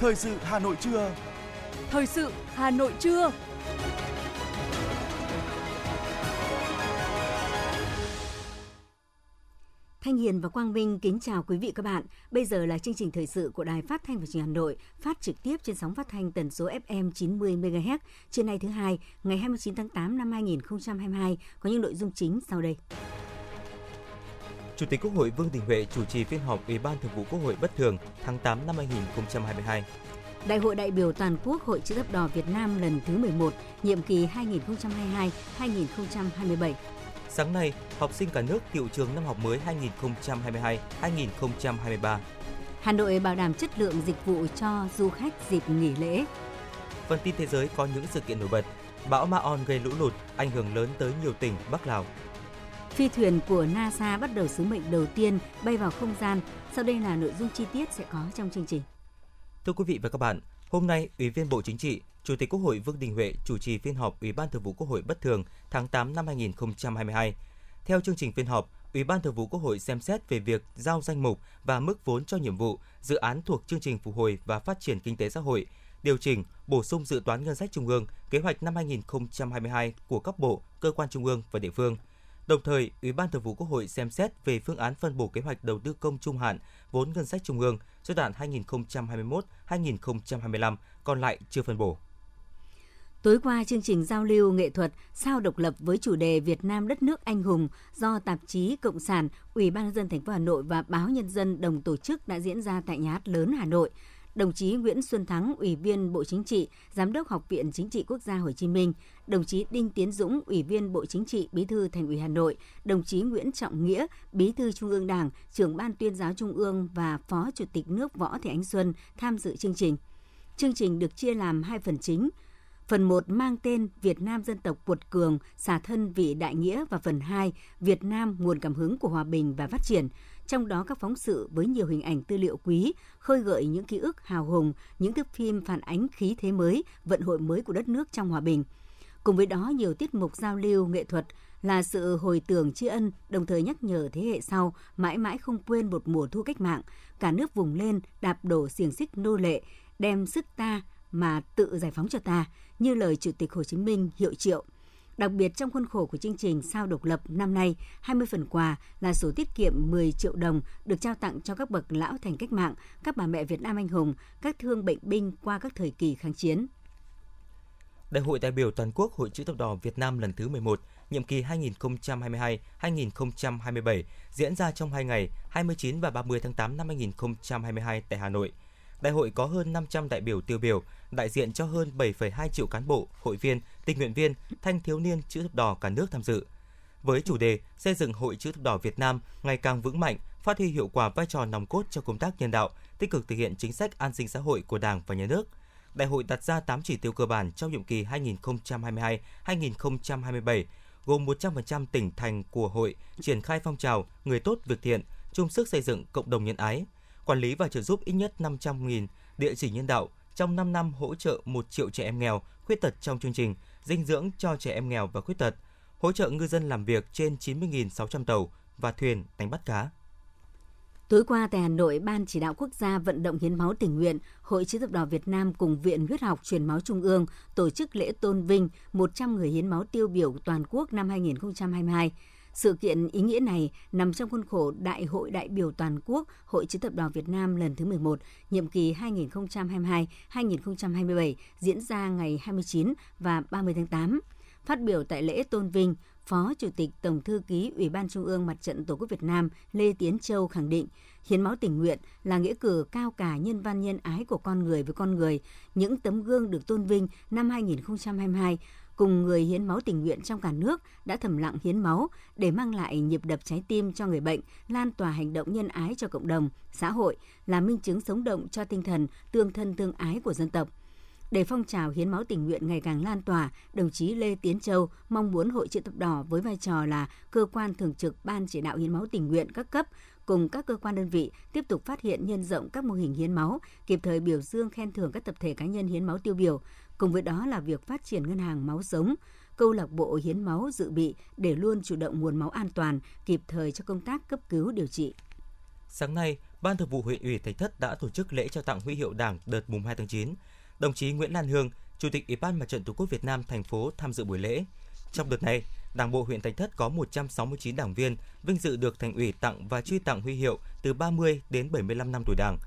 Thời sự Hà Nội trưa. Thời sự Hà Nội trưa. Thanh Hiền và Quang Minh kính chào quý vị các bạn. Bây giờ là chương trình thời sự của Đài Phát thanh và Truyền hình Hà Nội, phát trực tiếp trên sóng phát thanh tần số FM 90 MHz. Trên nay thứ hai, ngày 29 tháng 8 năm 2022 có những nội dung chính sau đây. Chủ tịch Quốc hội Vương Đình Huệ chủ trì phiên họp Ủy ban Thường vụ Quốc hội bất thường tháng 8 năm 2022. Đại hội đại biểu toàn quốc Hội chữ thập đỏ Việt Nam lần thứ 11, nhiệm kỳ 2022-2027. Sáng nay, học sinh cả nước tiệu trường năm học mới 2022-2023. Hà Nội bảo đảm chất lượng dịch vụ cho du khách dịp nghỉ lễ. Phần tin thế giới có những sự kiện nổi bật. Bão Ma-on gây lũ lụt, ảnh hưởng lớn tới nhiều tỉnh Bắc Lào. Phi thuyền của NASA bắt đầu sứ mệnh đầu tiên bay vào không gian. Sau đây là nội dung chi tiết sẽ có trong chương trình. Thưa quý vị và các bạn, hôm nay, Ủy viên Bộ Chính trị, Chủ tịch Quốc hội Vương Đình Huệ chủ trì phiên họp Ủy ban Thường vụ Quốc hội bất thường tháng 8 năm 2022. Theo chương trình phiên họp, Ủy ban Thường vụ Quốc hội xem xét về việc giao danh mục và mức vốn cho nhiệm vụ, dự án thuộc chương trình phục hồi và phát triển kinh tế xã hội, điều chỉnh, bổ sung dự toán ngân sách trung ương, kế hoạch năm 2022 của các bộ, cơ quan trung ương và địa phương. Đồng thời, Ủy ban Thường vụ Quốc hội xem xét về phương án phân bổ kế hoạch đầu tư công trung hạn, vốn ngân sách trung ương giai đoạn 2021-2025 còn lại chưa phân bổ. Tối qua, chương trình giao lưu nghệ thuật Sao độc lập với chủ đề Việt Nam đất nước anh hùng do tạp chí Cộng sản, Ủy ban nhân dân thành phố Hà Nội và báo Nhân dân đồng tổ chức đã diễn ra tại nhà hát lớn Hà Nội. Đồng chí Nguyễn Xuân Thắng, Ủy viên Bộ Chính trị, Giám đốc Học viện Chính trị Quốc gia Hồ Chí Minh, đồng chí Đinh Tiến Dũng, Ủy viên Bộ Chính trị, Bí thư Thành ủy Hà Nội, đồng chí Nguyễn Trọng Nghĩa, Bí thư Trung ương Đảng, trưởng Ban Tuyên giáo Trung ương và Phó Chủ tịch nước Võ Thị Ánh Xuân tham dự chương trình. Chương trình được chia làm hai phần chính – Phần 1 mang tên Việt Nam dân tộc cuột cường, xả thân vị đại nghĩa và phần 2 Việt Nam nguồn cảm hứng của hòa bình và phát triển. Trong đó các phóng sự với nhiều hình ảnh tư liệu quý, khơi gợi những ký ức hào hùng, những thước phim phản ánh khí thế mới, vận hội mới của đất nước trong hòa bình. Cùng với đó nhiều tiết mục giao lưu nghệ thuật là sự hồi tưởng tri ân, đồng thời nhắc nhở thế hệ sau mãi mãi không quên một mùa thu cách mạng, cả nước vùng lên đạp đổ xiềng xích nô lệ, đem sức ta mà tự giải phóng cho ta, như lời Chủ tịch Hồ Chí Minh hiệu triệu. Đặc biệt trong khuôn khổ của chương trình Sao độc lập năm nay, 20 phần quà là sổ tiết kiệm 10 triệu đồng được trao tặng cho các bậc lão thành cách mạng, các bà mẹ Việt Nam anh hùng, các thương bệnh binh qua các thời kỳ kháng chiến. Đại hội đại biểu toàn quốc Hội chữ thập đỏ Việt Nam lần thứ 11, nhiệm kỳ 2022-2027 diễn ra trong 2 ngày 29 và 30 tháng 8 năm 2022 tại Hà Nội – Đại hội có hơn 500 đại biểu tiêu biểu, đại diện cho hơn 7,2 triệu cán bộ, hội viên, tình nguyện viên, thanh thiếu niên chữ thập đỏ cả nước tham dự. Với chủ đề xây dựng Hội chữ thập đỏ Việt Nam ngày càng vững mạnh, phát huy hiệu quả vai trò nòng cốt trong công tác nhân đạo, tích cực thực hiện chính sách an sinh xã hội của Đảng và Nhà nước. Đại hội đặt ra 8 chỉ tiêu cơ bản trong nhiệm kỳ 2022-2027, gồm 100% tỉnh thành của hội triển khai phong trào người tốt việc thiện, chung sức xây dựng cộng đồng nhân ái, quản lý và trợ giúp ít nhất 500.000 địa chỉ nhân đạo trong 5 năm hỗ trợ 1 triệu trẻ em nghèo, khuyết tật trong chương trình dinh dưỡng cho trẻ em nghèo và khuyết tật, hỗ trợ ngư dân làm việc trên 90.600 tàu và thuyền đánh bắt cá. Tối qua tại Hà Nội, Ban chỉ đạo quốc gia vận động hiến máu tình nguyện, Hội chữ thập đỏ Việt Nam cùng Viện Huyết học truyền máu Trung ương tổ chức lễ tôn vinh 100 người hiến máu tiêu biểu toàn quốc năm 2022. Sự kiện ý nghĩa này nằm trong khuôn khổ Đại hội đại biểu toàn quốc Hội chữ thập đỏ Việt Nam lần thứ 11, nhiệm kỳ 2022-2027 diễn ra ngày 29 và 30 tháng 8. Phát biểu tại lễ tôn vinh, Phó Chủ tịch Tổng thư ký Ủy ban Trung ương Mặt trận Tổ quốc Việt Nam Lê Tiến Châu khẳng định, hiến máu tình nguyện là nghĩa cử cao cả nhân văn nhân ái của con người với con người. Những tấm gương được tôn vinh năm 2022 cùng người hiến máu tình nguyện trong cả nước đã thầm lặng hiến máu để mang lại nhịp đập trái tim cho người bệnh, lan tỏa hành động nhân ái cho cộng đồng, xã hội, là minh chứng sống động cho tinh thần tương thân tương ái của dân tộc. Để phong trào hiến máu tình nguyện ngày càng lan tỏa, đồng chí Lê Tiến Châu mong muốn Hội chữ thập đỏ với vai trò là cơ quan thường trực Ban chỉ đạo hiến máu tình nguyện các cấp cùng các cơ quan đơn vị tiếp tục phát hiện nhân rộng các mô hình hiến máu, kịp thời biểu dương khen thưởng các tập thể cá nhân hiến máu tiêu biểu, Cùng với đó là việc phát triển ngân hàng máu sống, câu lạc bộ hiến máu dự bị để luôn chủ động nguồn máu an toàn, kịp thời cho công tác cấp cứu điều trị. Sáng nay, Ban Thường vụ huyện ủy Thạch Thất đã tổ chức lễ trao tặng huy hiệu Đảng đợt mùng 2 tháng 9. Đồng chí Nguyễn Lan Hương, Chủ tịch Ủy ban Mặt trận Tổ quốc Việt Nam thành phố tham dự buổi lễ. Trong đợt này, Đảng bộ huyện Thạch Thất có 169 đảng viên vinh dự được thành ủy tặng và truy tặng huy hiệu từ 30 đến 75 năm tuổi Đảng.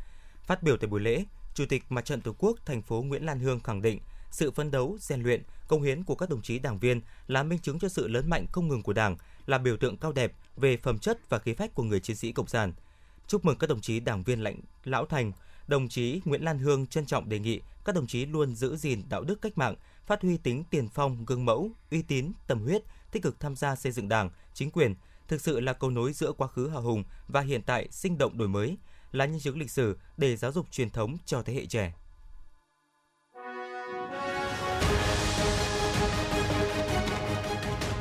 Phát biểu tại buổi lễ, Chủ tịch Mặt trận Tổ quốc thành phố Nguyễn Lan Hương khẳng định sự phấn đấu, rèn luyện, công hiến của các đồng chí đảng viên là minh chứng cho sự lớn mạnh không ngừng của Đảng, là biểu tượng cao đẹp về phẩm chất và khí phách của người chiến sĩ cộng sản. Chúc mừng các đồng chí đảng viên lãnh lão thành, đồng chí Nguyễn Lan Hương trân trọng đề nghị các đồng chí luôn giữ gìn đạo đức cách mạng, phát huy tính tiền phong, gương mẫu, uy tín, tâm huyết, tích cực tham gia xây dựng Đảng, chính quyền, thực sự là cầu nối giữa quá khứ hào hùng và hiện tại sinh động đổi mới, là nhân chứng lịch sử để giáo dục truyền thống cho thế hệ trẻ.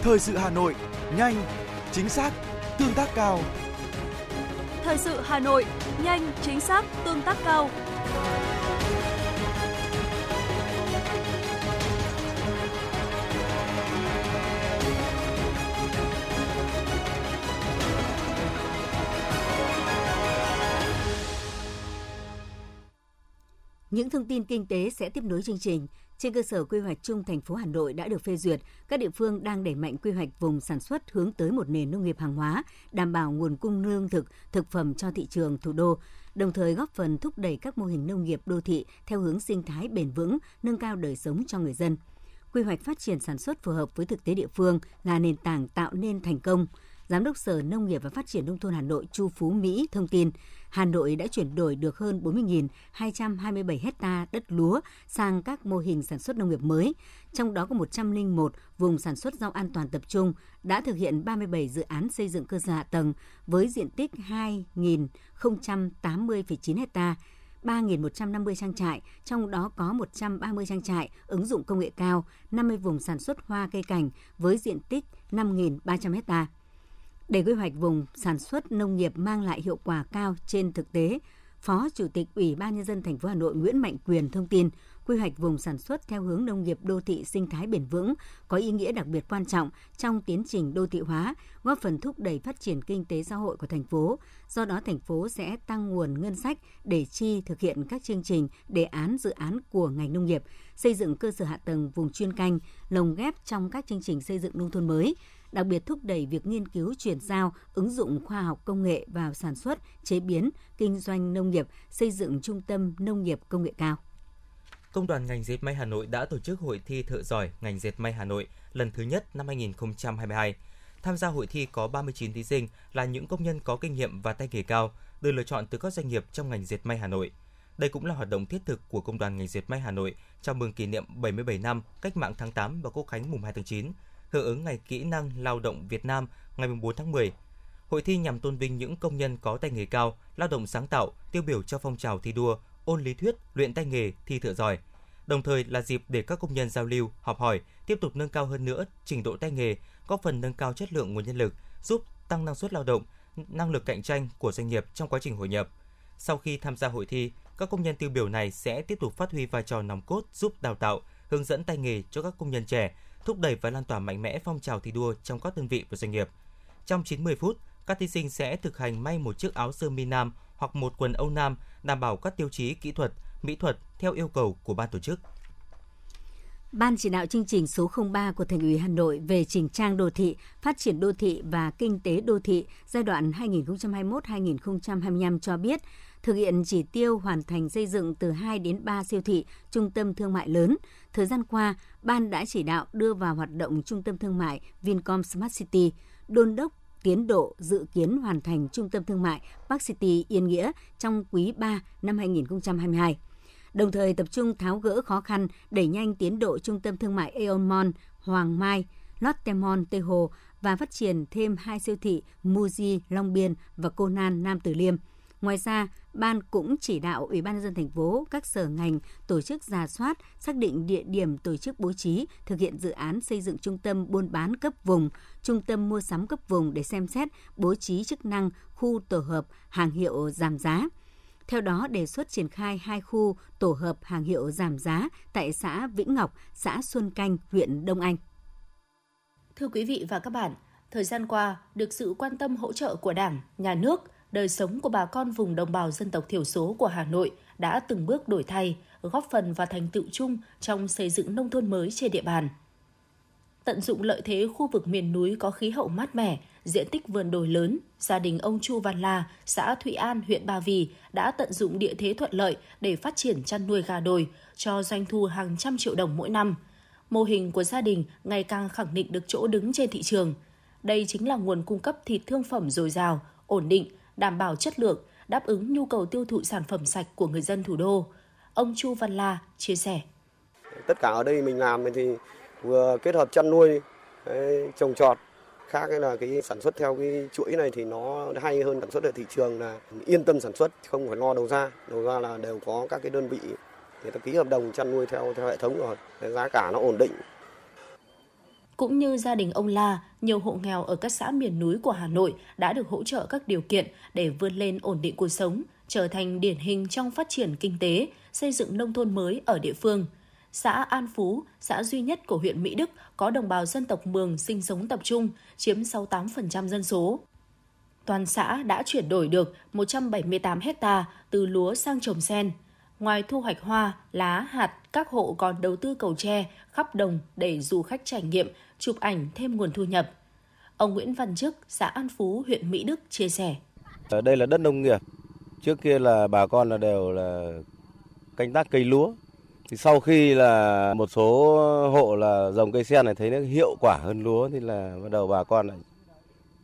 Thời sự Hà Nội, nhanh, chính xác, tương tác cao. Thời sự Hà Nội, nhanh, chính xác, tương tác cao. Những thông tin kinh tế sẽ tiếp nối chương trình. Trên cơ sở quy hoạch chung thành phố Hà Nội đã được phê duyệt, các địa phương đang đẩy mạnh quy hoạch vùng sản xuất hướng tới một nền nông nghiệp hàng hóa, đảm bảo nguồn cung lương thực, thực phẩm cho thị trường thủ đô, đồng thời góp phần thúc đẩy các mô hình nông nghiệp đô thị theo hướng sinh thái bền vững, nâng cao đời sống cho người dân. Quy hoạch phát triển sản xuất phù hợp với thực tế địa phương là nền tảng tạo nên thành công. Giám đốc Sở Nông nghiệp và Phát triển Nông thôn Hà Nội Chu Phú Mỹ thông tin, Hà Nội đã chuyển đổi được hơn 40.227 hecta đất lúa sang các mô hình sản xuất nông nghiệp mới, trong đó có 101 vùng sản xuất rau an toàn tập trung đã thực hiện 37 dự án xây dựng cơ sở hạ tầng với diện tích 2.080,9 hecta 3.150 trang trại, trong đó có 130 trang trại ứng dụng công nghệ cao, 50 vùng sản xuất hoa cây cảnh với diện tích 5.300 hectare để quy hoạch vùng sản xuất nông nghiệp mang lại hiệu quả cao trên thực tế, Phó Chủ tịch Ủy ban nhân dân thành phố Hà Nội Nguyễn Mạnh Quyền thông tin, quy hoạch vùng sản xuất theo hướng nông nghiệp đô thị sinh thái bền vững có ý nghĩa đặc biệt quan trọng trong tiến trình đô thị hóa, góp phần thúc đẩy phát triển kinh tế xã hội của thành phố. Do đó thành phố sẽ tăng nguồn ngân sách để chi thực hiện các chương trình, đề án dự án của ngành nông nghiệp, xây dựng cơ sở hạ tầng vùng chuyên canh, lồng ghép trong các chương trình xây dựng nông thôn mới, đặc biệt thúc đẩy việc nghiên cứu chuyển giao, ứng dụng khoa học công nghệ vào sản xuất, chế biến, kinh doanh nông nghiệp, xây dựng trung tâm nông nghiệp công nghệ cao. Công đoàn ngành dệt may Hà Nội đã tổ chức hội thi thợ giỏi ngành dệt may Hà Nội lần thứ nhất năm 2022. Tham gia hội thi có 39 thí sinh là những công nhân có kinh nghiệm và tay nghề cao, được lựa chọn từ các doanh nghiệp trong ngành dệt may Hà Nội. Đây cũng là hoạt động thiết thực của Công đoàn ngành dệt may Hà Nội chào mừng kỷ niệm 77 năm Cách mạng tháng 8 và Quốc khánh mùng 2 tháng 9, hưởng ứng Ngày Kỹ năng Lao động Việt Nam ngày 4 tháng 10. Hội thi nhằm tôn vinh những công nhân có tay nghề cao, lao động sáng tạo, tiêu biểu cho phong trào thi đua, ôn lý thuyết, luyện tay nghề, thi thợ giỏi. Đồng thời là dịp để các công nhân giao lưu, học hỏi, tiếp tục nâng cao hơn nữa trình độ tay nghề, góp phần nâng cao chất lượng nguồn nhân lực, giúp tăng năng suất lao động, năng lực cạnh tranh của doanh nghiệp trong quá trình hội nhập. Sau khi tham gia hội thi, các công nhân tiêu biểu này sẽ tiếp tục phát huy vai trò nòng cốt giúp đào tạo, hướng dẫn tay nghề cho các công nhân trẻ, thúc đẩy và lan tỏa mạnh mẽ phong trào thi đua trong các đơn vị và doanh nghiệp. Trong 90 phút, các thí sinh sẽ thực hành may một chiếc áo sơ mi nam hoặc một quần âu nam đảm bảo các tiêu chí kỹ thuật, mỹ thuật theo yêu cầu của ban tổ chức. Ban chỉ đạo chương trình số 03 của Thành ủy Hà Nội về chỉnh trang đô thị, phát triển đô thị và kinh tế đô thị giai đoạn 2021-2025 cho biết, thực hiện chỉ tiêu hoàn thành xây dựng từ 2 đến 3 siêu thị, trung tâm thương mại lớn. Thời gian qua, Ban đã chỉ đạo đưa vào hoạt động trung tâm thương mại Vincom Smart City, đôn đốc tiến độ dự kiến hoàn thành trung tâm thương mại Park City Yên Nghĩa trong quý 3 năm 2022 đồng thời tập trung tháo gỡ khó khăn, đẩy nhanh tiến độ trung tâm thương mại Aeon Mall, Hoàng Mai, Lotte Mall, Tây Hồ và phát triển thêm hai siêu thị Muji, Long Biên và Conan, Nam Từ Liêm. Ngoài ra, ban cũng chỉ đạo Ủy ban nhân dân thành phố, các sở ngành tổ chức giả soát, xác định địa điểm tổ chức bố trí, thực hiện dự án xây dựng trung tâm buôn bán cấp vùng, trung tâm mua sắm cấp vùng để xem xét bố trí chức năng khu tổ hợp hàng hiệu giảm giá theo đó, đề xuất triển khai hai khu tổ hợp hàng hiệu giảm giá tại xã Vĩnh Ngọc, xã Xuân Canh, huyện Đông Anh. Thưa quý vị và các bạn, thời gian qua, được sự quan tâm hỗ trợ của Đảng, Nhà nước, đời sống của bà con vùng đồng bào dân tộc thiểu số của Hà Nội đã từng bước đổi thay, góp phần vào thành tựu chung trong xây dựng nông thôn mới trên địa bàn. Tận dụng lợi thế khu vực miền núi có khí hậu mát mẻ, diện tích vườn đồi lớn, gia đình ông Chu Văn La, xã Thụy An, huyện Ba Vì đã tận dụng địa thế thuận lợi để phát triển chăn nuôi gà đồi, cho doanh thu hàng trăm triệu đồng mỗi năm. Mô hình của gia đình ngày càng khẳng định được chỗ đứng trên thị trường. Đây chính là nguồn cung cấp thịt thương phẩm dồi dào, ổn định, đảm bảo chất lượng, đáp ứng nhu cầu tiêu thụ sản phẩm sạch của người dân thủ đô. Ông Chu Văn La chia sẻ. Tất cả ở đây mình làm thì vừa kết hợp chăn nuôi, trồng trọt, khác là cái sản xuất theo cái chuỗi này thì nó hay hơn sản xuất ở thị trường là yên tâm sản xuất không phải lo đầu ra đầu ra là đều có các cái đơn vị người ta ký hợp đồng chăn nuôi theo theo hệ thống rồi giá cả nó ổn định cũng như gia đình ông La, nhiều hộ nghèo ở các xã miền núi của Hà Nội đã được hỗ trợ các điều kiện để vươn lên ổn định cuộc sống, trở thành điển hình trong phát triển kinh tế, xây dựng nông thôn mới ở địa phương. Xã An Phú, xã duy nhất của huyện Mỹ Đức có đồng bào dân tộc Mường sinh sống tập trung, chiếm 68% dân số. Toàn xã đã chuyển đổi được 178 hecta từ lúa sang trồng sen. Ngoài thu hoạch hoa, lá, hạt, các hộ còn đầu tư cầu tre khắp đồng để du khách trải nghiệm, chụp ảnh thêm nguồn thu nhập. Ông Nguyễn Văn Chức, xã An Phú, huyện Mỹ Đức chia sẻ. Ở đây là đất nông nghiệp. Trước kia là bà con là đều là canh tác cây lúa. Thì sau khi là một số hộ là dòng cây sen này thấy nó hiệu quả hơn lúa thì là bắt đầu bà con lại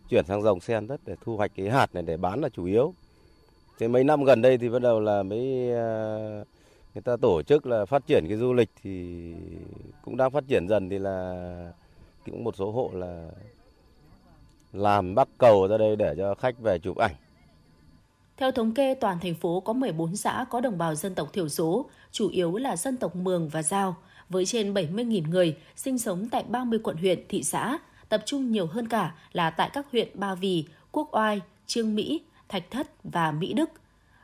chuyển sang dòng sen đất để thu hoạch cái hạt này để bán là chủ yếu. Thế mấy năm gần đây thì bắt đầu là mấy à, người ta tổ chức là phát triển cái du lịch thì cũng đang phát triển dần thì là cũng một số hộ là làm bắc cầu ra đây để cho khách về chụp ảnh. Theo thống kê, toàn thành phố có 14 xã có đồng bào dân tộc thiểu số, chủ yếu là dân tộc Mường và Giao, với trên 70.000 người sinh sống tại 30 quận huyện, thị xã, tập trung nhiều hơn cả là tại các huyện Ba Vì, Quốc Oai, Trương Mỹ, Thạch Thất và Mỹ Đức.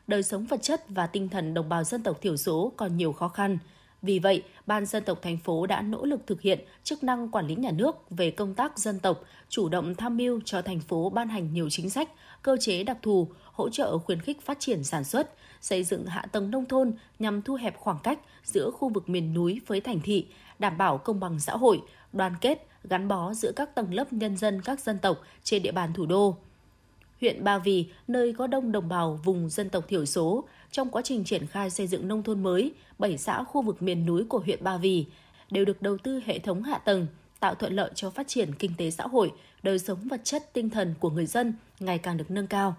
Đời sống vật chất và tinh thần đồng bào dân tộc thiểu số còn nhiều khó khăn. Vì vậy, Ban dân tộc thành phố đã nỗ lực thực hiện chức năng quản lý nhà nước về công tác dân tộc, chủ động tham mưu cho thành phố ban hành nhiều chính sách, cơ chế đặc thù, hỗ trợ khuyến khích phát triển sản xuất, xây dựng hạ tầng nông thôn nhằm thu hẹp khoảng cách giữa khu vực miền núi với thành thị, đảm bảo công bằng xã hội, đoàn kết, gắn bó giữa các tầng lớp nhân dân các dân tộc trên địa bàn thủ đô. Huyện Ba Vì, nơi có đông đồng bào vùng dân tộc thiểu số, trong quá trình triển khai xây dựng nông thôn mới, 7 xã khu vực miền núi của huyện Ba Vì đều được đầu tư hệ thống hạ tầng, tạo thuận lợi cho phát triển kinh tế xã hội, đời sống vật chất tinh thần của người dân ngày càng được nâng cao.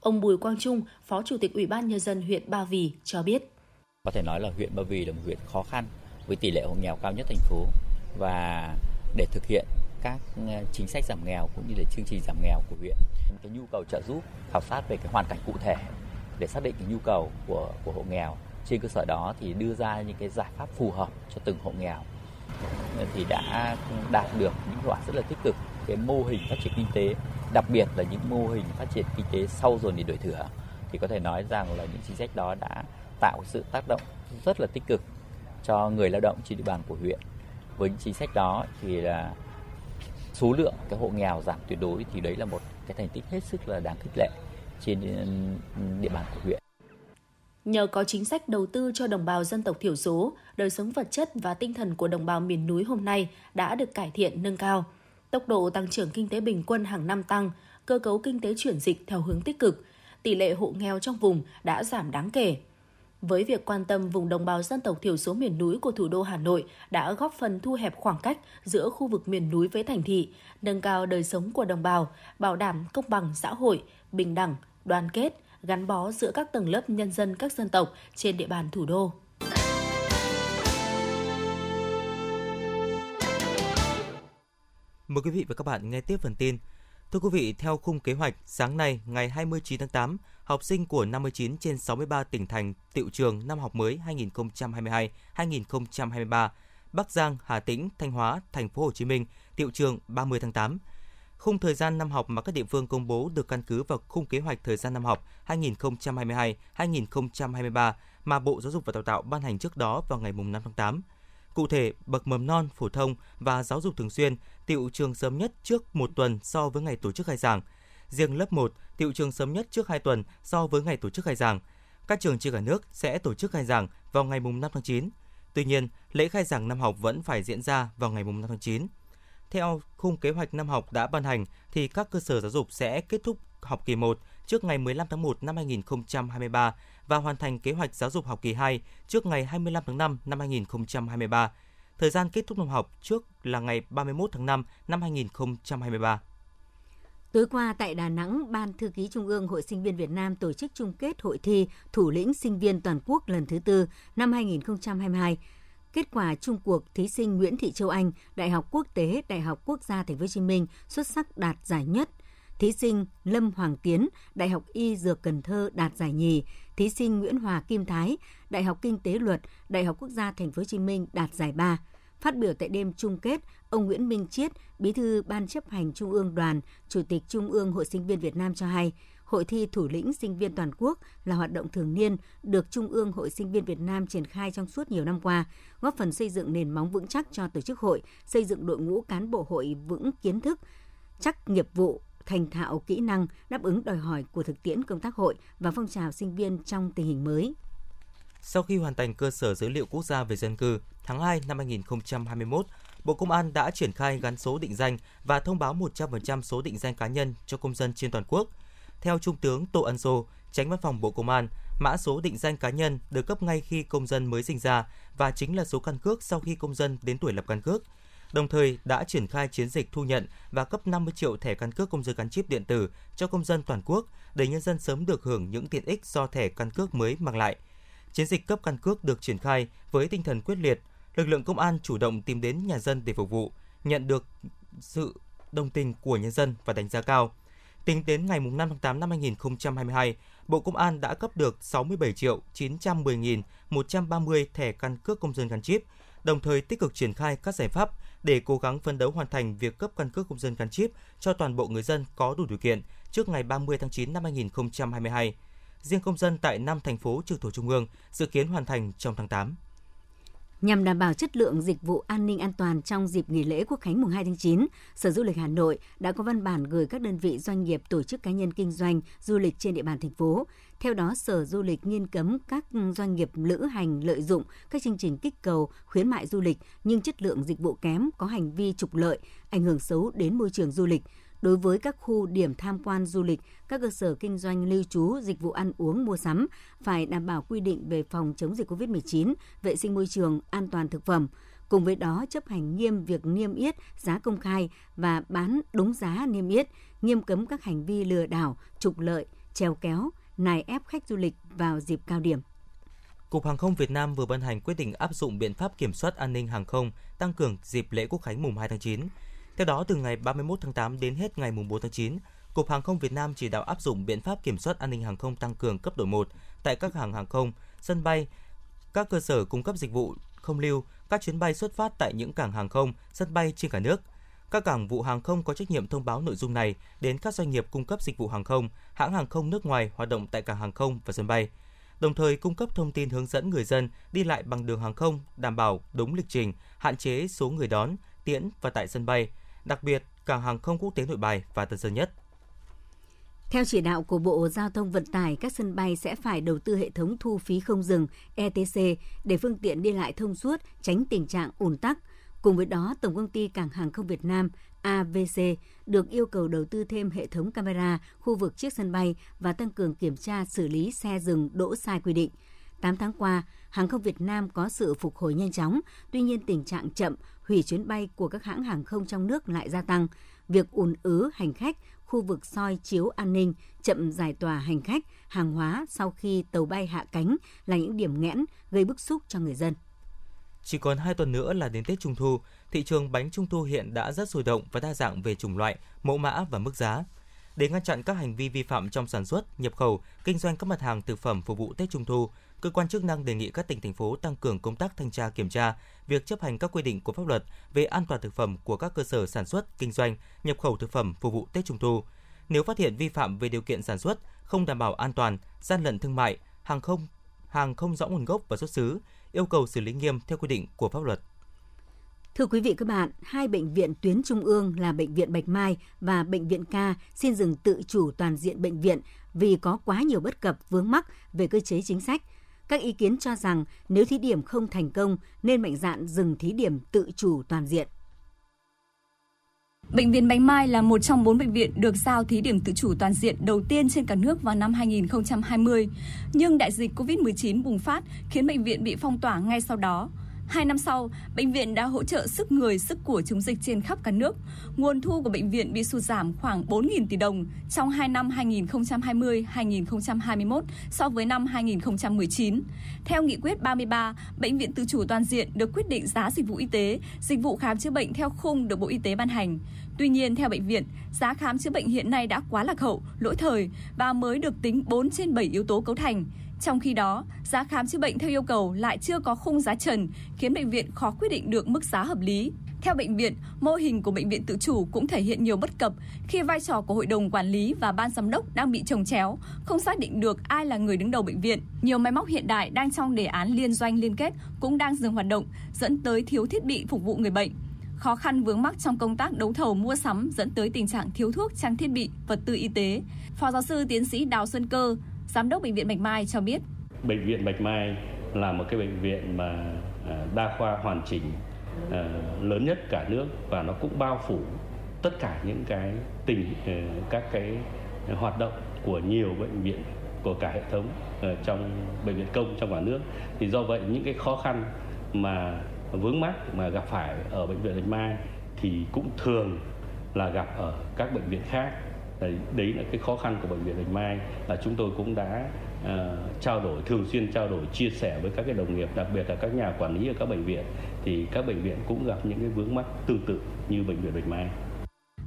Ông Bùi Quang Trung, Phó Chủ tịch Ủy ban Nhân dân huyện Ba Vì cho biết. Có thể nói là huyện Ba Vì là một huyện khó khăn với tỷ lệ hộ nghèo cao nhất thành phố và để thực hiện các ờ, chính sách giảm nghèo cũng như là chương trình giảm nghèo của huyện cái nhu cầu trợ giúp khảo sát về cái hoàn cảnh cụ thể để xác định cái nhu cầu của của hộ nghèo trên cơ sở đó thì đưa ra những cái giải pháp phù hợp cho từng hộ nghèo thì đã đạt được những hiệu quả rất là tích cực cái mô hình phát triển kinh tế đặc biệt là những mô hình phát triển kinh tế sau dồn điền đổi thừa thì có thể nói rằng là những chính sách đó đã tạo sự tác động rất là tích cực cho người lao động trên địa bàn của huyện với những chính sách đó thì là số lượng cái hộ nghèo giảm tuyệt đối thì đấy là một cái thành tích hết sức là đáng khích lệ trên ừ, địa bàn của huyện. Nhờ có chính sách đầu tư cho đồng bào dân tộc thiểu số, đời sống vật chất và tinh thần của đồng bào miền núi hôm nay đã được cải thiện nâng cao. Tốc độ tăng trưởng kinh tế bình quân hàng năm tăng, cơ cấu kinh tế chuyển dịch theo hướng tích cực, tỷ lệ hộ nghèo trong vùng đã giảm đáng kể. Với việc quan tâm vùng đồng bào dân tộc thiểu số miền núi của thủ đô Hà Nội đã góp phần thu hẹp khoảng cách giữa khu vực miền núi với thành thị, nâng cao đời sống của đồng bào, bảo đảm công bằng xã hội, bình đẳng, đoàn kết, gắn bó giữa các tầng lớp nhân dân các dân tộc trên địa bàn thủ đô. Mời quý vị và các bạn nghe tiếp phần tin. Thưa quý vị, theo khung kế hoạch, sáng nay ngày 29 tháng 8, học sinh của 59 trên 63 tỉnh thành tiệu trường năm học mới 2022-2023, Bắc Giang, Hà Tĩnh, Thanh Hóa, Thành phố Hồ Chí Minh tiệu trường 30 tháng 8. Khung thời gian năm học mà các địa phương công bố được căn cứ vào khung kế hoạch thời gian năm học 2022-2023 mà Bộ Giáo dục và Đào tạo ban hành trước đó vào ngày 5 tháng 8. Cụ thể, bậc mầm non, phổ thông và giáo dục thường xuyên tiệu trường sớm nhất trước một tuần so với ngày tổ chức khai giảng. Riêng lớp 1, tiệu trường sớm nhất trước 2 tuần so với ngày tổ chức khai giảng. Các trường trên cả nước sẽ tổ chức khai giảng vào ngày 5 tháng 9. Tuy nhiên, lễ khai giảng năm học vẫn phải diễn ra vào ngày 5 tháng 9. Theo khung kế hoạch năm học đã ban hành thì các cơ sở giáo dục sẽ kết thúc học kỳ 1 trước ngày 15 tháng 1 năm 2023 và hoàn thành kế hoạch giáo dục học kỳ 2 trước ngày 25 tháng 5 năm 2023. Thời gian kết thúc năm học trước là ngày 31 tháng 5 năm 2023. Tối qua tại Đà Nẵng, Ban Thư ký Trung ương Hội Sinh viên Việt Nam tổ chức chung kết hội thi Thủ lĩnh sinh viên toàn quốc lần thứ tư năm 2022. Kết quả chung cuộc thí sinh Nguyễn Thị Châu Anh, Đại học Quốc tế, Đại học Quốc gia Thành phố Hồ Chí Minh xuất sắc đạt giải nhất. Thí sinh Lâm Hoàng Tiến, Đại học Y Dược Cần Thơ đạt giải nhì. Thí sinh Nguyễn Hòa Kim Thái, Đại học Kinh tế Luật, Đại học Quốc gia Thành phố Hồ Chí Minh đạt giải ba. Phát biểu tại đêm chung kết, ông Nguyễn Minh Chiết, Bí thư Ban chấp hành Trung ương Đoàn, Chủ tịch Trung ương Hội Sinh viên Việt Nam cho hay, Hội thi thủ lĩnh sinh viên toàn quốc là hoạt động thường niên được Trung ương Hội Sinh viên Việt Nam triển khai trong suốt nhiều năm qua, góp phần xây dựng nền móng vững chắc cho tổ chức hội, xây dựng đội ngũ cán bộ hội vững kiến thức, chắc nghiệp vụ, thành thạo kỹ năng đáp ứng đòi hỏi của thực tiễn công tác hội và phong trào sinh viên trong tình hình mới. Sau khi hoàn thành cơ sở dữ liệu quốc gia về dân cư, tháng 2 năm 2021, Bộ Công an đã triển khai gắn số định danh và thông báo 100% số định danh cá nhân cho công dân trên toàn quốc. Theo Trung tướng Tô Ân Sô, tránh văn phòng Bộ Công an, mã số định danh cá nhân được cấp ngay khi công dân mới sinh ra và chính là số căn cước sau khi công dân đến tuổi lập căn cước. Đồng thời đã triển khai chiến dịch thu nhận và cấp 50 triệu thẻ căn cước công dân gắn chip điện tử cho công dân toàn quốc để nhân dân sớm được hưởng những tiện ích do thẻ căn cước mới mang lại. Chiến dịch cấp căn cước được triển khai với tinh thần quyết liệt, lực lượng công an chủ động tìm đến nhà dân để phục vụ, nhận được sự đồng tình của nhân dân và đánh giá cao. Tính đến ngày 5 tháng 8 năm 2022, Bộ Công an đã cấp được 67 triệu 910.130 thẻ căn cước công dân gắn chip, đồng thời tích cực triển khai các giải pháp để cố gắng phấn đấu hoàn thành việc cấp căn cước công dân gắn chip cho toàn bộ người dân có đủ điều kiện trước ngày 30 tháng 9 năm 2022. Riêng công dân tại 5 thành phố trực thuộc trung ương dự kiến hoàn thành trong tháng 8. Nhằm đảm bảo chất lượng dịch vụ an ninh an toàn trong dịp nghỉ lễ Quốc khánh mùng 2 tháng 9, Sở Du lịch Hà Nội đã có văn bản gửi các đơn vị doanh nghiệp tổ chức cá nhân kinh doanh du lịch trên địa bàn thành phố. Theo đó, Sở Du lịch nghiêm cấm các doanh nghiệp lữ hành lợi dụng các chương trình kích cầu, khuyến mại du lịch nhưng chất lượng dịch vụ kém, có hành vi trục lợi, ảnh hưởng xấu đến môi trường du lịch, đối với các khu điểm tham quan du lịch, các cơ sở kinh doanh lưu trú, dịch vụ ăn uống mua sắm phải đảm bảo quy định về phòng chống dịch COVID-19, vệ sinh môi trường, an toàn thực phẩm. Cùng với đó chấp hành nghiêm việc niêm yết giá công khai và bán đúng giá niêm yết, nghiêm cấm các hành vi lừa đảo, trục lợi, treo kéo, nài ép khách du lịch vào dịp cao điểm. Cục Hàng không Việt Nam vừa ban hành quyết định áp dụng biện pháp kiểm soát an ninh hàng không tăng cường dịp lễ Quốc khánh mùng 2 tháng 9. Theo đó, từ ngày 31 tháng 8 đến hết ngày 4 tháng 9, Cục Hàng không Việt Nam chỉ đạo áp dụng biện pháp kiểm soát an ninh hàng không tăng cường cấp độ 1 tại các hàng hàng không, sân bay, các cơ sở cung cấp dịch vụ không lưu, các chuyến bay xuất phát tại những cảng hàng không, sân bay trên cả nước. Các cảng vụ hàng không có trách nhiệm thông báo nội dung này đến các doanh nghiệp cung cấp dịch vụ hàng không, hãng hàng không nước ngoài hoạt động tại cảng hàng không và sân bay. Đồng thời cung cấp thông tin hướng dẫn người dân đi lại bằng đường hàng không đảm bảo đúng lịch trình, hạn chế số người đón, tiễn và tại sân bay, đặc biệt cảng hàng không quốc tế Nội Bài và Tân Sơn Nhất. Theo chỉ đạo của Bộ Giao thông Vận tải, các sân bay sẽ phải đầu tư hệ thống thu phí không dừng ETC để phương tiện đi lại thông suốt, tránh tình trạng ùn tắc. Cùng với đó, Tổng công ty Cảng hàng không Việt Nam AVC được yêu cầu đầu tư thêm hệ thống camera khu vực trước sân bay và tăng cường kiểm tra xử lý xe dừng đỗ sai quy định. 8 tháng qua, hàng không Việt Nam có sự phục hồi nhanh chóng, tuy nhiên tình trạng chậm, hủy chuyến bay của các hãng hàng không trong nước lại gia tăng. Việc ùn ứ hành khách, khu vực soi chiếu an ninh, chậm giải tỏa hành khách, hàng hóa sau khi tàu bay hạ cánh là những điểm nghẽn gây bức xúc cho người dân. Chỉ còn 2 tuần nữa là đến Tết Trung Thu, thị trường bánh Trung Thu hiện đã rất sôi động và đa dạng về chủng loại, mẫu mã và mức giá. Để ngăn chặn các hành vi vi phạm trong sản xuất, nhập khẩu, kinh doanh các mặt hàng thực phẩm phục vụ Tết Trung Thu, cơ quan chức năng đề nghị các tỉnh thành phố tăng cường công tác thanh tra kiểm tra việc chấp hành các quy định của pháp luật về an toàn thực phẩm của các cơ sở sản xuất, kinh doanh, nhập khẩu thực phẩm phục vụ Tết Trung thu. Nếu phát hiện vi phạm về điều kiện sản xuất, không đảm bảo an toàn, gian lận thương mại, hàng không hàng không rõ nguồn gốc và xuất xứ, yêu cầu xử lý nghiêm theo quy định của pháp luật. Thưa quý vị các bạn, hai bệnh viện tuyến trung ương là Bệnh viện Bạch Mai và Bệnh viện Ca xin dừng tự chủ toàn diện bệnh viện vì có quá nhiều bất cập vướng mắc về cơ chế chính sách. Các ý kiến cho rằng nếu thí điểm không thành công, nên mạnh dạn dừng thí điểm tự chủ toàn diện. Bệnh viện Bạch Mai là một trong bốn bệnh viện được giao thí điểm tự chủ toàn diện đầu tiên trên cả nước vào năm 2020. Nhưng đại dịch COVID-19 bùng phát khiến bệnh viện bị phong tỏa ngay sau đó. Hai năm sau, bệnh viện đã hỗ trợ sức người, sức của chống dịch trên khắp cả nước. Nguồn thu của bệnh viện bị sụt giảm khoảng 4.000 tỷ đồng trong hai năm 2020-2021 so với năm 2019. Theo Nghị quyết 33, Bệnh viện tự chủ toàn diện được quyết định giá dịch vụ y tế, dịch vụ khám chữa bệnh theo khung được Bộ Y tế ban hành. Tuy nhiên, theo bệnh viện, giá khám chữa bệnh hiện nay đã quá lạc hậu, lỗi thời và mới được tính 4 trên 7 yếu tố cấu thành. Trong khi đó, giá khám chữa bệnh theo yêu cầu lại chưa có khung giá trần, khiến bệnh viện khó quyết định được mức giá hợp lý. Theo bệnh viện, mô hình của bệnh viện tự chủ cũng thể hiện nhiều bất cập khi vai trò của hội đồng quản lý và ban giám đốc đang bị trồng chéo, không xác định được ai là người đứng đầu bệnh viện. Nhiều máy móc hiện đại đang trong đề án liên doanh liên kết cũng đang dừng hoạt động, dẫn tới thiếu thiết bị phục vụ người bệnh. Khó khăn vướng mắc trong công tác đấu thầu mua sắm dẫn tới tình trạng thiếu thuốc, trang thiết bị, vật tư y tế. Phó giáo sư tiến sĩ Đào Xuân Cơ, Giám đốc Bệnh viện Bạch Mai cho biết. Bệnh viện Bạch Mai là một cái bệnh viện mà à, đa khoa hoàn chỉnh à, lớn nhất cả nước và nó cũng bao phủ tất cả những cái tình à, các cái hoạt động của nhiều bệnh viện của cả hệ thống trong bệnh viện công trong cả nước thì do vậy những cái khó khăn mà vướng mắc mà gặp phải ở bệnh viện Bạch Mai thì cũng thường là gặp ở các bệnh viện khác đấy, đấy là cái khó khăn của bệnh viện Bạch Mai là chúng tôi cũng đã uh, trao đổi thường xuyên trao đổi chia sẻ với các cái đồng nghiệp đặc biệt là các nhà quản lý ở các bệnh viện thì các bệnh viện cũng gặp những cái vướng mắc tương tự như bệnh viện Bạch Mai.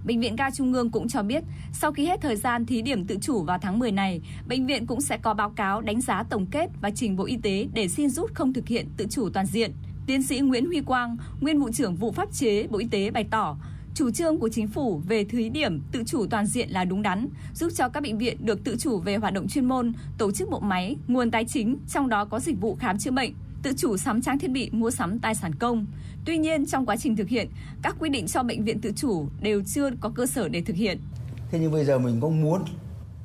Bệnh viện ca Trung ương cũng cho biết, sau khi hết thời gian thí điểm tự chủ vào tháng 10 này, bệnh viện cũng sẽ có báo cáo đánh giá tổng kết và trình Bộ Y tế để xin rút không thực hiện tự chủ toàn diện. Tiến sĩ Nguyễn Huy Quang, nguyên vụ trưởng vụ pháp chế Bộ Y tế bày tỏ, chủ trương của chính phủ về thí điểm tự chủ toàn diện là đúng đắn, giúp cho các bệnh viện được tự chủ về hoạt động chuyên môn, tổ chức bộ máy, nguồn tài chính, trong đó có dịch vụ khám chữa bệnh, tự chủ sắm trang thiết bị, mua sắm tài sản công. Tuy nhiên, trong quá trình thực hiện, các quy định cho bệnh viện tự chủ đều chưa có cơ sở để thực hiện. Thế nhưng bây giờ mình có muốn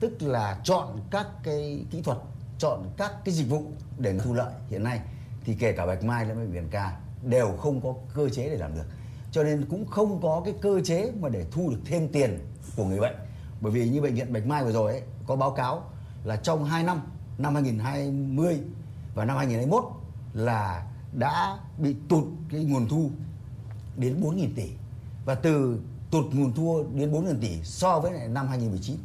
tức là chọn các cái kỹ thuật, chọn các cái dịch vụ để thu lợi hiện nay thì kể cả Bạch Mai lẫn bệnh viện Ca đều không có cơ chế để làm được cho nên cũng không có cái cơ chế mà để thu được thêm tiền của người bệnh. Bởi vì như bệnh viện Bạch Mai vừa rồi ấy, có báo cáo là trong 2 năm năm 2020 và năm 2021 là đã bị tụt cái nguồn thu đến 4.000 tỷ. Và từ tụt nguồn thu đến 4.000 tỷ so với năm 2019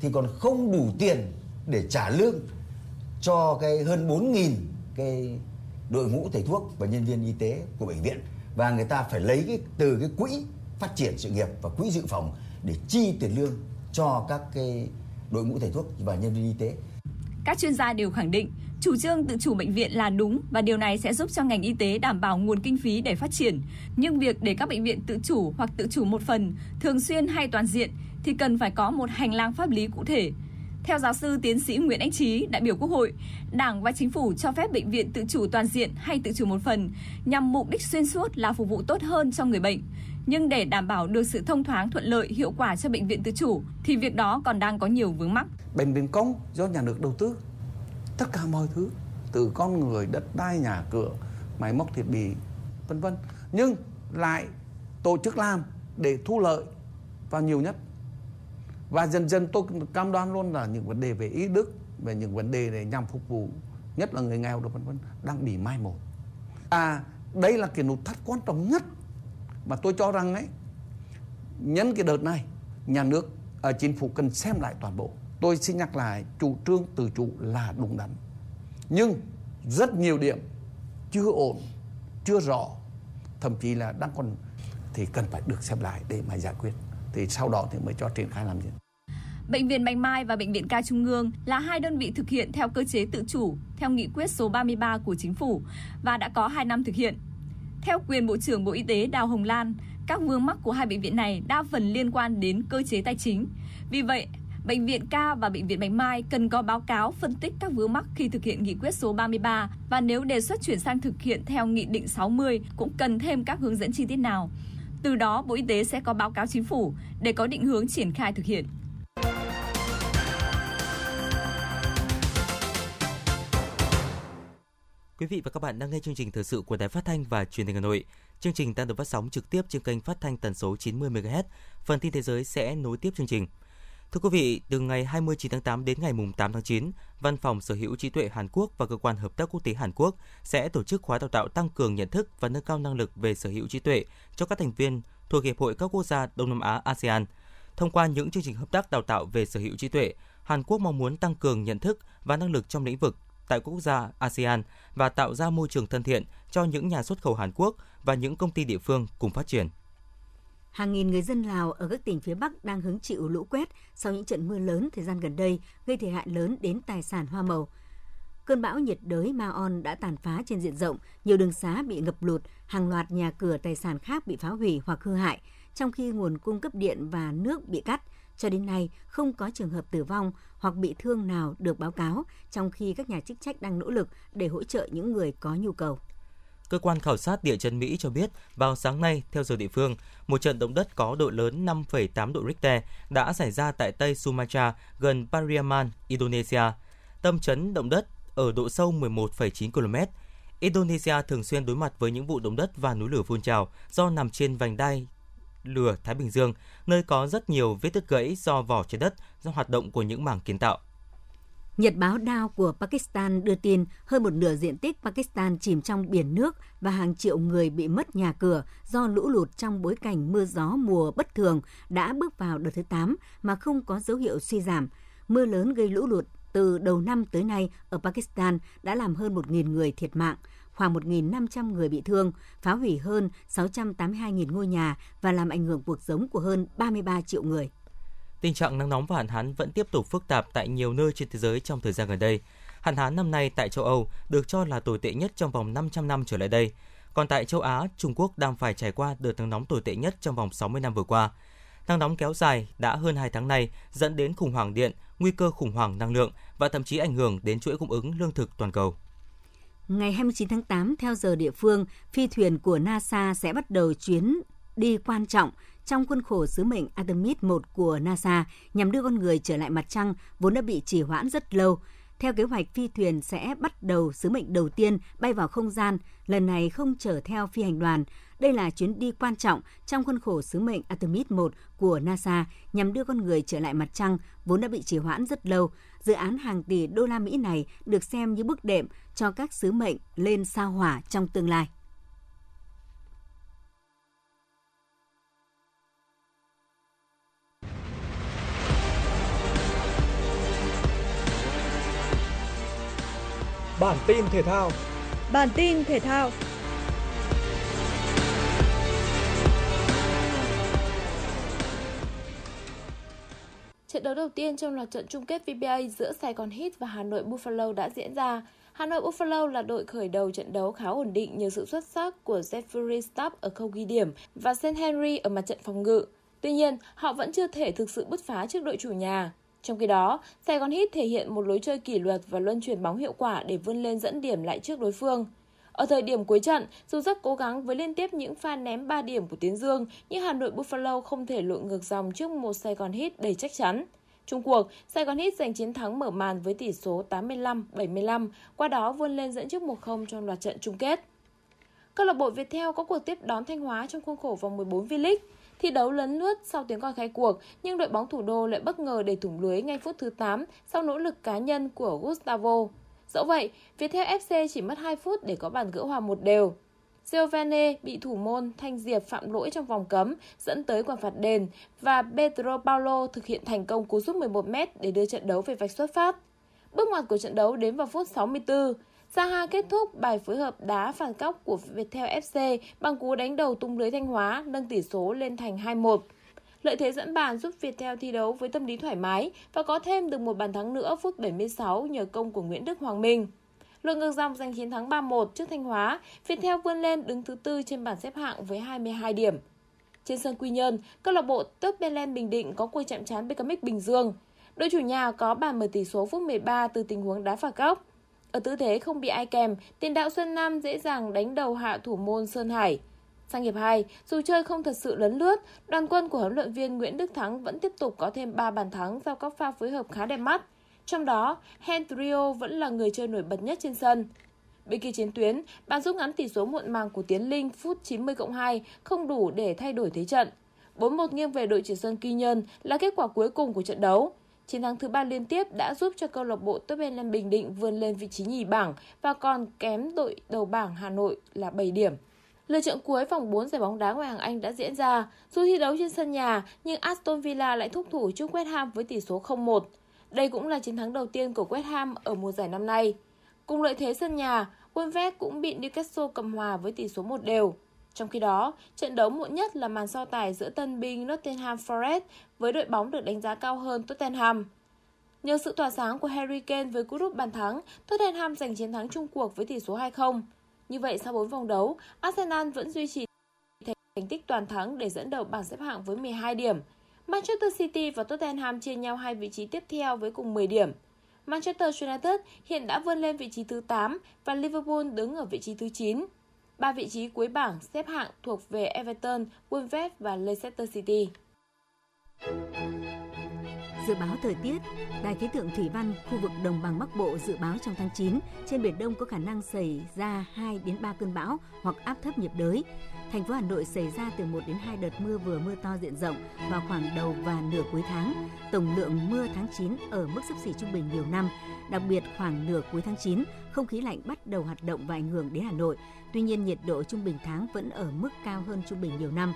thì còn không đủ tiền để trả lương cho cái hơn 4.000 cái đội ngũ thầy thuốc và nhân viên y tế của bệnh viện và người ta phải lấy cái từ cái quỹ phát triển sự nghiệp và quỹ dự phòng để chi tiền lương cho các cái đội ngũ thầy thuốc và nhân viên y tế. Các chuyên gia đều khẳng định chủ trương tự chủ bệnh viện là đúng và điều này sẽ giúp cho ngành y tế đảm bảo nguồn kinh phí để phát triển. Nhưng việc để các bệnh viện tự chủ hoặc tự chủ một phần, thường xuyên hay toàn diện thì cần phải có một hành lang pháp lý cụ thể. Theo giáo sư tiến sĩ Nguyễn Anh Trí, đại biểu Quốc hội, Đảng và Chính phủ cho phép bệnh viện tự chủ toàn diện hay tự chủ một phần nhằm mục đích xuyên suốt là phục vụ tốt hơn cho người bệnh. Nhưng để đảm bảo được sự thông thoáng thuận lợi hiệu quả cho bệnh viện tự chủ thì việc đó còn đang có nhiều vướng mắc. Bệnh viện công do nhà nước đầu tư tất cả mọi thứ từ con người, đất đai, nhà cửa, máy móc thiết bị vân vân. Nhưng lại tổ chức làm để thu lợi vào nhiều nhất và dần dần tôi cam đoan luôn là những vấn đề về ý đức, về những vấn đề để nhằm phục vụ nhất là người nghèo được vân vân đang bị mai một. À đây là cái nút thắt quan trọng nhất mà tôi cho rằng ấy. Nhân cái đợt này, nhà nước ở chính phủ cần xem lại toàn bộ. Tôi xin nhắc lại, chủ trương tự chủ là đúng đắn. Nhưng rất nhiều điểm chưa ổn, chưa rõ, thậm chí là đang còn thì cần phải được xem lại để mà giải quyết thì sau đó thì mới cho triển khai làm gì. Bệnh viện Bạch Mai và Bệnh viện Ca Trung ương là hai đơn vị thực hiện theo cơ chế tự chủ theo nghị quyết số 33 của chính phủ và đã có 2 năm thực hiện. Theo quyền Bộ trưởng Bộ Y tế Đào Hồng Lan, các vướng mắc của hai bệnh viện này đa phần liên quan đến cơ chế tài chính. Vì vậy, Bệnh viện Ca và Bệnh viện Bạch Mai cần có báo cáo phân tích các vướng mắc khi thực hiện nghị quyết số 33 và nếu đề xuất chuyển sang thực hiện theo nghị định 60 cũng cần thêm các hướng dẫn chi tiết nào. Từ đó, Bộ Y tế sẽ có báo cáo chính phủ để có định hướng triển khai thực hiện. Quý vị và các bạn đang nghe chương trình thời sự của Đài Phát thanh và Truyền hình Hà Nội. Chương trình đang được phát sóng trực tiếp trên kênh phát thanh tần số 90 MHz. Phần tin thế giới sẽ nối tiếp chương trình. Thưa quý vị, từ ngày 29 tháng 8 đến ngày 8 tháng 9, Văn phòng Sở hữu trí tuệ Hàn Quốc và Cơ quan Hợp tác Quốc tế Hàn Quốc sẽ tổ chức khóa đào tạo tăng cường nhận thức và nâng cao năng lực về sở hữu trí tuệ cho các thành viên thuộc Hiệp hội các quốc gia Đông Nam Á ASEAN. Thông qua những chương trình hợp tác đào tạo về sở hữu trí tuệ, Hàn Quốc mong muốn tăng cường nhận thức và năng lực trong lĩnh vực tại quốc gia ASEAN và tạo ra môi trường thân thiện cho những nhà xuất khẩu Hàn Quốc và những công ty địa phương cùng phát triển. Hàng nghìn người dân Lào ở các tỉnh phía Bắc đang hứng chịu lũ quét sau những trận mưa lớn thời gian gần đây gây thiệt hại lớn đến tài sản hoa màu. Cơn bão nhiệt đới Maon đã tàn phá trên diện rộng, nhiều đường xá bị ngập lụt, hàng loạt nhà cửa tài sản khác bị phá hủy hoặc hư hại, trong khi nguồn cung cấp điện và nước bị cắt. Cho đến nay, không có trường hợp tử vong hoặc bị thương nào được báo cáo, trong khi các nhà chức trách đang nỗ lực để hỗ trợ những người có nhu cầu. Cơ quan khảo sát địa chân Mỹ cho biết, vào sáng nay, theo giờ địa phương, một trận động đất có độ lớn 5,8 độ Richter đã xảy ra tại Tây Sumatra, gần Pariaman, Indonesia. Tâm chấn động đất ở độ sâu 11,9 km. Indonesia thường xuyên đối mặt với những vụ động đất và núi lửa phun trào do nằm trên vành đai lửa Thái Bình Dương, nơi có rất nhiều vết đứt gãy do vỏ trái đất do hoạt động của những mảng kiến tạo. Nhật báo Dow của Pakistan đưa tin hơn một nửa diện tích Pakistan chìm trong biển nước và hàng triệu người bị mất nhà cửa do lũ lụt trong bối cảnh mưa gió mùa bất thường đã bước vào đợt thứ 8 mà không có dấu hiệu suy giảm. Mưa lớn gây lũ lụt từ đầu năm tới nay ở Pakistan đã làm hơn 1.000 người thiệt mạng, khoảng 1.500 người bị thương, phá hủy hơn 682.000 ngôi nhà và làm ảnh hưởng cuộc sống của hơn 33 triệu người. Tình trạng nắng nóng và hạn hán vẫn tiếp tục phức tạp tại nhiều nơi trên thế giới trong thời gian gần đây. Hạn hán năm nay tại châu Âu được cho là tồi tệ nhất trong vòng 500 năm trở lại đây. Còn tại châu Á, Trung Quốc đang phải trải qua đợt nắng nóng tồi tệ nhất trong vòng 60 năm vừa qua. Nắng nóng kéo dài đã hơn 2 tháng nay dẫn đến khủng hoảng điện, nguy cơ khủng hoảng năng lượng và thậm chí ảnh hưởng đến chuỗi cung ứng lương thực toàn cầu. Ngày 29 tháng 8, theo giờ địa phương, phi thuyền của NASA sẽ bắt đầu chuyến đi quan trọng trong khuôn khổ sứ mệnh Artemis 1 của NASA nhằm đưa con người trở lại mặt trăng vốn đã bị trì hoãn rất lâu. Theo kế hoạch, phi thuyền sẽ bắt đầu sứ mệnh đầu tiên bay vào không gian, lần này không chở theo phi hành đoàn. Đây là chuyến đi quan trọng trong khuôn khổ sứ mệnh Artemis 1 của NASA nhằm đưa con người trở lại mặt trăng vốn đã bị trì hoãn rất lâu. Dự án hàng tỷ đô la Mỹ này được xem như bước đệm cho các sứ mệnh lên sao hỏa trong tương lai. Bản tin thể thao. Bản tin thể thao. Trận đấu đầu tiên trong loạt trận chung kết VBA giữa Sài Gòn Heat và Hà Nội Buffalo đã diễn ra. Hà Nội Buffalo là đội khởi đầu trận đấu khá ổn định nhờ sự xuất sắc của Jeffrey Stapp ở khâu ghi điểm và St. Henry ở mặt trận phòng ngự. Tuy nhiên, họ vẫn chưa thể thực sự bứt phá trước đội chủ nhà. Trong khi đó, Sài Gòn Hit thể hiện một lối chơi kỷ luật và luân chuyển bóng hiệu quả để vươn lên dẫn điểm lại trước đối phương. Ở thời điểm cuối trận, dù rất cố gắng với liên tiếp những pha ném 3 điểm của Tiến Dương, nhưng Hà Nội Buffalo không thể lội ngược dòng trước một Sài Gòn Hit đầy chắc chắn. Trung cuộc, Sài Gòn Hit giành chiến thắng mở màn với tỷ số 85-75, qua đó vươn lên dẫn trước 1-0 trong loạt trận chung kết. Câu lạc bộ Viettel có cuộc tiếp đón Thanh Hóa trong khuôn khổ vòng 14 V-League. Thi đấu lấn lướt sau tiếng còi khai cuộc, nhưng đội bóng thủ đô lại bất ngờ để thủng lưới ngay phút thứ 8 sau nỗ lực cá nhân của Gustavo. Dẫu vậy, Viettel FC chỉ mất 2 phút để có bàn gỡ hòa một đều. Giovane bị thủ môn Thanh Diệp phạm lỗi trong vòng cấm dẫn tới quả phạt đền và Pedro Paulo thực hiện thành công cú sút 11m để đưa trận đấu về vạch xuất phát. Bước ngoặt của trận đấu đến vào phút 64. Zaha kết thúc bài phối hợp đá phản góc của Viettel FC bằng cú đánh đầu tung lưới Thanh Hóa, nâng tỷ số lên thành 2-1. Lợi thế dẫn bàn giúp Viettel thi đấu với tâm lý thoải mái và có thêm được một bàn thắng nữa phút 76 nhờ công của Nguyễn Đức Hoàng Minh. Lượt ngược dòng giành chiến thắng 3-1 trước Thanh Hóa, Viettel vươn lên đứng thứ tư trên bảng xếp hạng với 22 điểm. Trên sân Quy Nhơn, câu lạc bộ Tớp Belen Bình Định có cuộc chạm trán BKMX Bình Dương. Đội chủ nhà có bàn mở tỷ số phút 13 từ tình huống đá phạt góc. Ở tư thế không bị ai kèm, tiền đạo Xuân Nam dễ dàng đánh đầu hạ thủ môn Sơn Hải. Sang hiệp 2, dù chơi không thật sự lấn lướt, đoàn quân của huấn luyện viên Nguyễn Đức Thắng vẫn tiếp tục có thêm 3 bàn thắng sau các pha phối hợp khá đẹp mắt. Trong đó, Hendrio vẫn là người chơi nổi bật nhất trên sân. Bên kia chiến tuyến, bàn rút ngắn tỷ số muộn màng của Tiến Linh phút 90 cộng 2 không đủ để thay đổi thế trận. 4-1 nghiêng về đội Trường Sơn Quy Nhơn là kết quả cuối cùng của trận đấu. Chiến thắng thứ ba liên tiếp đã giúp cho câu lạc bộ Tottenham Bình Định vươn lên vị trí nhì bảng và còn kém đội đầu bảng Hà Nội là 7 điểm. Lượt trận cuối vòng 4 giải bóng đá ngoại hạng Anh đã diễn ra. Dù thi đấu trên sân nhà, nhưng Aston Villa lại thúc thủ trước West Ham với tỷ số 0-1. Đây cũng là chiến thắng đầu tiên của West Ham ở mùa giải năm nay. Cùng lợi thế sân nhà, Wolves cũng bị Newcastle cầm hòa với tỷ số 1 đều. Trong khi đó, trận đấu muộn nhất là màn so tài giữa tân binh Nottingham Forest với đội bóng được đánh giá cao hơn Tottenham. Nhờ sự tỏa sáng của Harry Kane với cú đúp bàn thắng, Tottenham giành chiến thắng chung cuộc với tỷ số 2-0. Như vậy sau 4 vòng đấu, Arsenal vẫn duy trì thành tích toàn thắng để dẫn đầu bảng xếp hạng với 12 điểm. Manchester City và Tottenham chia nhau hai vị trí tiếp theo với cùng 10 điểm. Manchester United hiện đã vươn lên vị trí thứ 8 và Liverpool đứng ở vị trí thứ 9. Ba vị trí cuối bảng xếp hạng thuộc về Everton, Wolves và Leicester City. Dự báo thời tiết, Đài khí tượng thủy văn khu vực đồng bằng Bắc Bộ dự báo trong tháng 9, trên biển Đông có khả năng xảy ra 2 đến 3 cơn bão hoặc áp thấp nhiệt đới. Thành phố Hà Nội xảy ra từ 1 đến 2 đợt mưa vừa mưa to diện rộng vào khoảng đầu và nửa cuối tháng. Tổng lượng mưa tháng 9 ở mức sấp xỉ trung bình nhiều năm, đặc biệt khoảng nửa cuối tháng 9, không khí lạnh bắt đầu hoạt động và ảnh hưởng đến Hà Nội. Tuy nhiên nhiệt độ trung bình tháng vẫn ở mức cao hơn trung bình nhiều năm.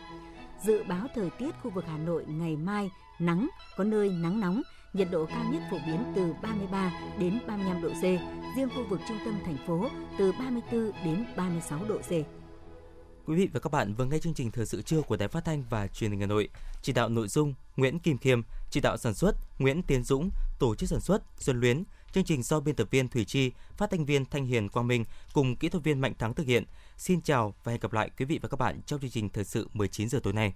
Dự báo thời tiết khu vực Hà Nội ngày mai nắng, có nơi nắng nóng, nhiệt độ cao nhất phổ biến từ 33 đến 35 độ C, riêng khu vực trung tâm thành phố từ 34 đến 36 độ C. Quý vị và các bạn vừa nghe chương trình thời sự trưa của Đài Phát thanh và Truyền hình Hà Nội. Chỉ đạo nội dung Nguyễn Kim Khiêm, chỉ đạo sản xuất Nguyễn Tiến Dũng, tổ chức sản xuất Xuân Luyến. Chương trình do biên tập viên Thủy Chi, phát thanh viên Thanh Hiền Quang Minh cùng kỹ thuật viên Mạnh Thắng thực hiện. Xin chào và hẹn gặp lại quý vị và các bạn trong chương trình thời sự 19 giờ tối nay.